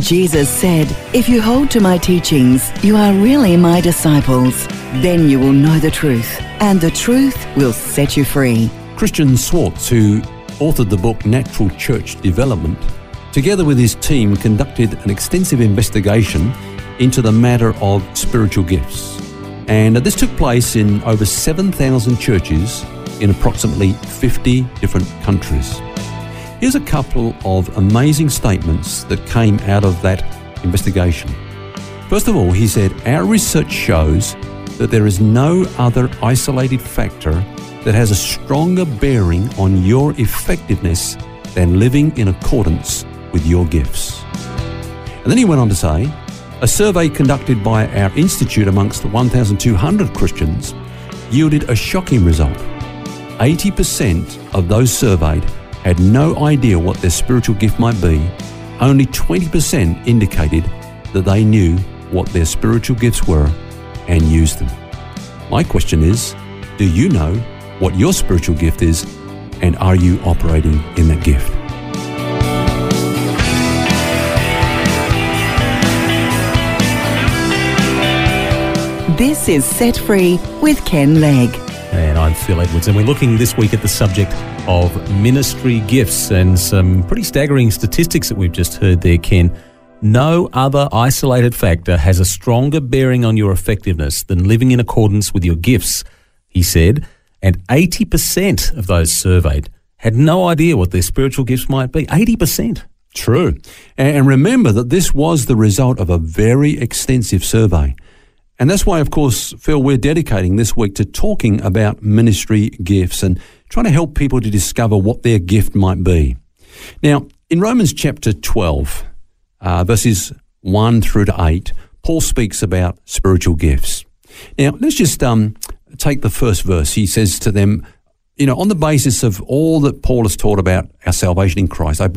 Jesus said, If you hold to my teachings, you are really my disciples. Then you will know the truth, and the truth will set you free. Christian Schwarz, who authored the book Natural Church Development, together with his team conducted an extensive investigation into the matter of spiritual gifts. And uh, this took place in over 7,000 churches in approximately 50 different countries. Here's a couple of amazing statements that came out of that investigation. First of all, he said, Our research shows that there is no other isolated factor that has a stronger bearing on your effectiveness than living in accordance with your gifts. And then he went on to say, a survey conducted by our institute amongst 1,200 Christians yielded a shocking result. 80% of those surveyed had no idea what their spiritual gift might be. Only 20% indicated that they knew what their spiritual gifts were and used them. My question is do you know what your spiritual gift is and are you operating in that gift? This is Set Free with Ken Legg. And I'm Phil Edwards, and we're looking this week at the subject of ministry gifts and some pretty staggering statistics that we've just heard there, Ken. No other isolated factor has a stronger bearing on your effectiveness than living in accordance with your gifts, he said. And 80% of those surveyed had no idea what their spiritual gifts might be. 80%. True. And remember that this was the result of a very extensive survey. And that's why, of course, Phil, we're dedicating this week to talking about ministry gifts and trying to help people to discover what their gift might be. Now, in Romans chapter 12, uh, verses 1 through to 8, Paul speaks about spiritual gifts. Now, let's just um, take the first verse. He says to them, you know, on the basis of all that Paul has taught about our salvation in Christ, I,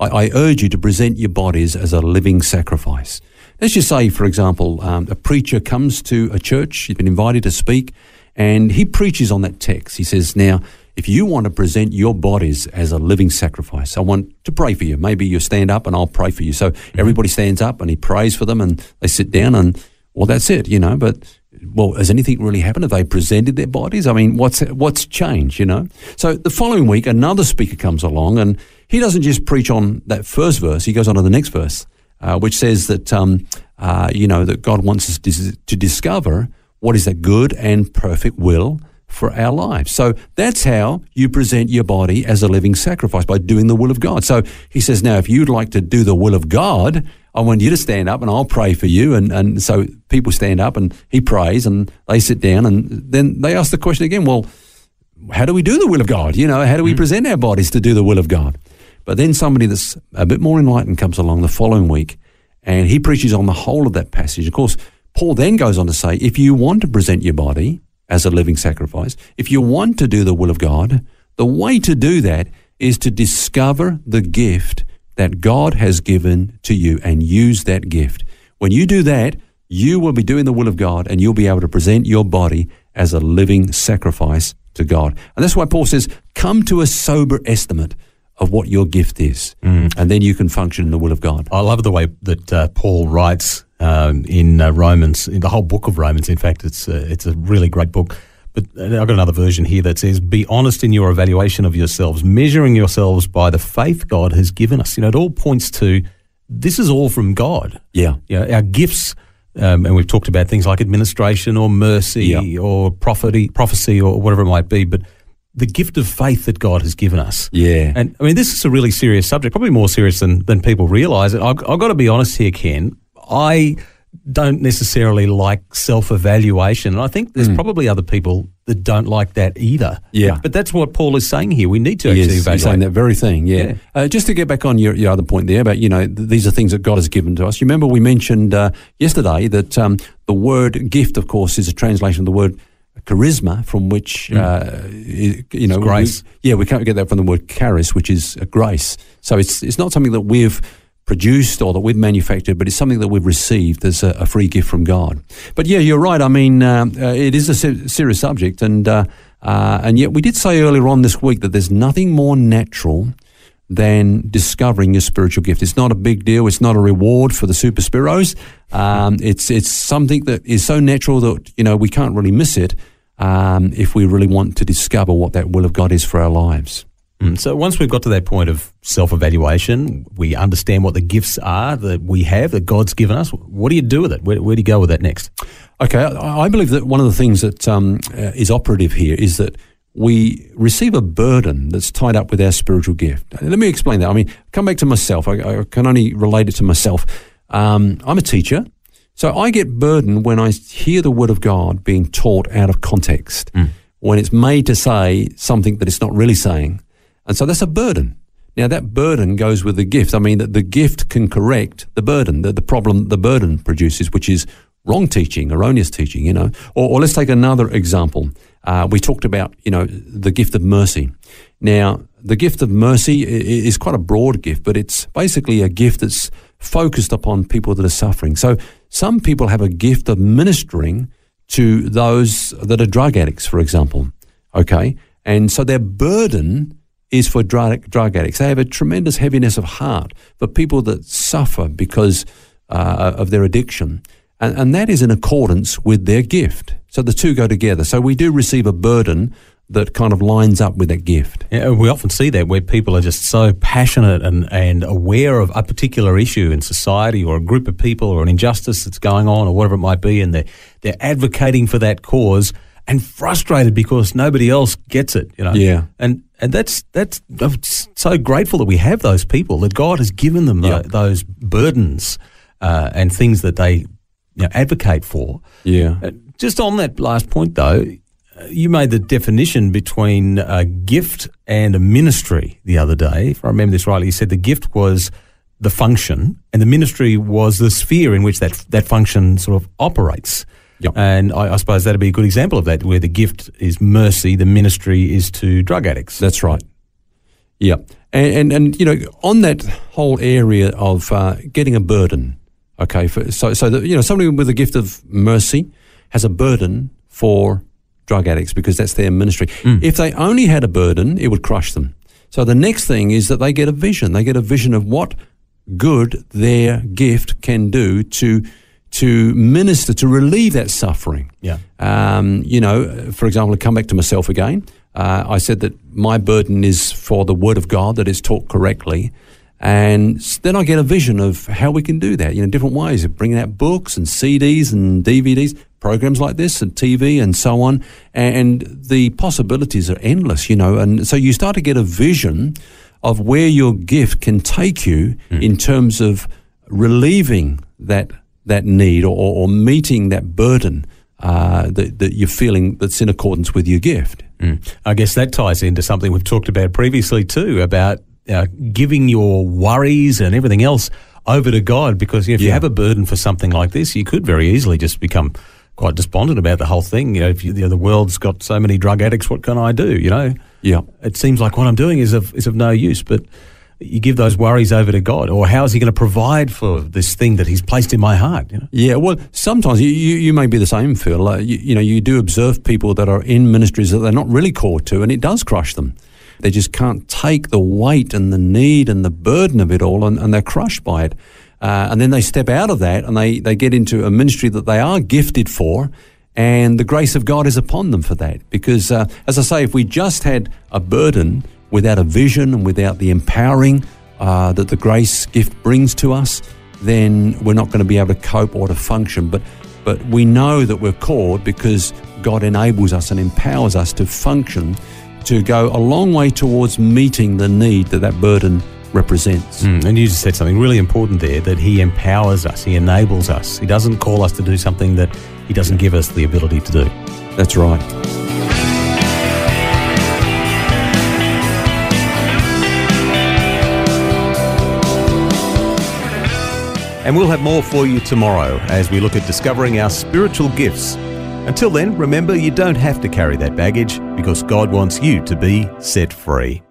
I, I urge you to present your bodies as a living sacrifice. Let's just say, for example, um, a preacher comes to a church, he's been invited to speak, and he preaches on that text. He says, Now, if you want to present your bodies as a living sacrifice, I want to pray for you. Maybe you stand up and I'll pray for you. So mm-hmm. everybody stands up and he prays for them and they sit down and, well, that's it, you know. But, well, has anything really happened? Have they presented their bodies? I mean, what's, what's changed, you know? So the following week, another speaker comes along and he doesn't just preach on that first verse, he goes on to the next verse uh, which says that um, uh, you know that God wants us to, to discover what is a good and perfect will for our lives. So that's how you present your body as a living sacrifice by doing the will of God. So he says, now if you'd like to do the will of God, I want you to stand up and I'll pray for you. And, and so people stand up and he prays and they sit down and then they ask the question again, well, how do we do the will of God? You know, how do we mm. present our bodies to do the will of God? But then somebody that's a bit more enlightened comes along the following week and he preaches on the whole of that passage. Of course, Paul then goes on to say, if you want to present your body as a living sacrifice, if you want to do the will of God, the way to do that is to discover the gift that God has given to you and use that gift. When you do that, you will be doing the will of God and you'll be able to present your body as a living sacrifice to God. And that's why Paul says, come to a sober estimate of what your gift is, mm. and then you can function in the will of God. I love the way that uh, Paul writes um, in uh, Romans, in the whole book of Romans. In fact, it's uh, it's a really great book. But uh, I've got another version here that says, "Be honest in your evaluation of yourselves, measuring yourselves by the faith God has given us." You know, it all points to this is all from God. Yeah, you know, our gifts. Um, and we've talked about things like administration or mercy yeah. or prophecy, prophecy or whatever it might be. But the gift of faith that God has given us. Yeah. And I mean, this is a really serious subject, probably more serious than, than people realize. It. I've, I've got to be honest here, Ken. I don't necessarily like self evaluation. And I think there's probably other people that don't like that either. Yeah. But that's what Paul is saying here. We need to is, evaluate. he's saying that very thing, yeah. Yeah. Uh, just to get back on your, your other point there about, you know, th- these are things that God has given to us. You remember we mentioned uh, yesterday that um, the word gift, of course, is a translation of the word charisma, from which, uh, you know, Mm. Grace. we- yeah, we can't get that from the word charis, which is uh, grace. So it's, it's not something that we've produced or that we've manufactured, but it's something that we've received as a, a free gift from God. But yeah, you're right. I mean, um, uh, it is a se- serious subject, and uh, uh, and yet we did say earlier on this week that there's nothing more natural than discovering your spiritual gift. It's not a big deal. It's not a reward for the super spiros. Um, it's it's something that is so natural that you know we can't really miss it um, if we really want to discover what that will of God is for our lives. Mm, So once we've got to that point of self evaluation, we understand what the gifts are that we have, that God's given us. What do you do with it? Where, where do you go with that next? Okay, I, I believe that one of the things that um, uh, is operative here is that we receive a burden that's tied up with our spiritual gift. Let me explain that. I mean, come back to myself. I, I can only relate it to myself. Um, I'm a teacher, so I get burdened when I hear the word of God being taught out of context, when it's made to say something that it's not really saying. And so that's a burden. Now that burden goes with the gift. I mean that the gift can correct the burden, the, the problem the burden produces, which is wrong teaching, erroneous teaching, you know. Or, or let's take another example. Uh, we talked about, you know, the gift of mercy. Now, the gift of mercy is quite a broad gift, but it's basically a gift that's focused upon people that are suffering. So some people have a gift of ministering to those that are drug addicts, for example. Okay. And so their burden is for drug, drug addicts. They have a tremendous heaviness of heart for people that suffer because uh, of their addiction. And, and that is in accordance with their gift. So the two go together. So we do receive a burden that kind of lines up with that gift. Yeah, we often see that where people are just so passionate and, and aware of a particular issue in society or a group of people or an injustice that's going on or whatever it might be, and they're, they're advocating for that cause and frustrated because nobody else gets it, you know. Yeah. And and that's that's I'm so grateful that we have those people that God has given them tho- Yeah. those burdens uh, and things that they you know, advocate for. Yeah. Uh, Just on that last point, though, you made the definition between a gift and a ministry the other day. If I remember this rightly, you said the gift was the function and the ministry was the sphere in which that that function sort of operates. Yep. And I, I suppose that'd be a good example of that, where the gift is mercy, the ministry is to drug addicts. That's right. Yeah, and and, and you know on that whole area of uh, getting a burden. Okay, for, so so that you know somebody with a gift of mercy has a burden for drug addicts because that's their ministry. If they only had a burden, it would crush them. So the next thing is that they get a vision. They get a vision of what good their gift can do to to minister to relieve that suffering. Yeah. Um, you know, for example, to come back to myself again, uh, I said that my burden is for the Word of God that is taught correctly. And then I get a vision of how we can do that, you know, different ways of bringing out books and CDs and DVDs, programs like this and TV and so on. And the possibilities are endless, you know. And so you start to get a vision of where your gift can take you in terms of relieving that that need or, or meeting that burden uh, that, that you're feeling that's in accordance with your gift. Mm. I guess that ties into something we've talked about previously too about uh, giving your worries and everything else over to God because if you have a burden for something like this, you could very easily just become quite despondent about the whole thing. You know, if you, you know, the world's got so many drug addicts, what can I do? You know, Yeah. it seems like what I'm doing is of is of no use, but. You give those worries over to God, or how is He going to provide for this thing that He's placed in my heart? You know? Yeah, well, sometimes you, you, you may be the same, Phil. Uh, you, you know, you do observe people that are in ministries that they're not really called to, and it does crush them. They just can't take the weight and the need and the burden of it all, and, and they're crushed by it. Uh, and then they step out of that and they, they get into a ministry that they are gifted for, and the grace of God is upon them for that. Because, uh, as I say, if we just had a burden without a vision and without the empowering uh, that the grace gift brings to us, then we're not going to be able to cope or to function. But but we know that we're called because God enables us and empowers us to function, to go a long way towards meeting the need that that burden represents. Mm, and you just said something really important there that He empowers us, He enables us. He doesn't call us to do something that He doesn't give us the ability to do. That's right. And we'll have more for you tomorrow as we look at discovering our spiritual gifts. Until then, remember you don't have to carry that baggage because God wants you to be set free.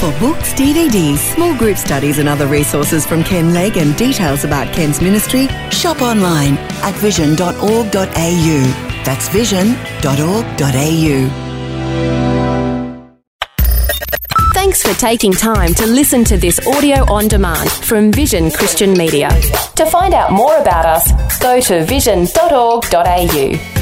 For books, DVDs, small group studies, and other resources from Ken Legg and details about Ken's ministry, shop online at vision.org.au. That's vision.org.au. Thanks for taking time to listen to this audio on demand from Vision Christian Media. To find out more about us, go to vision.org.au.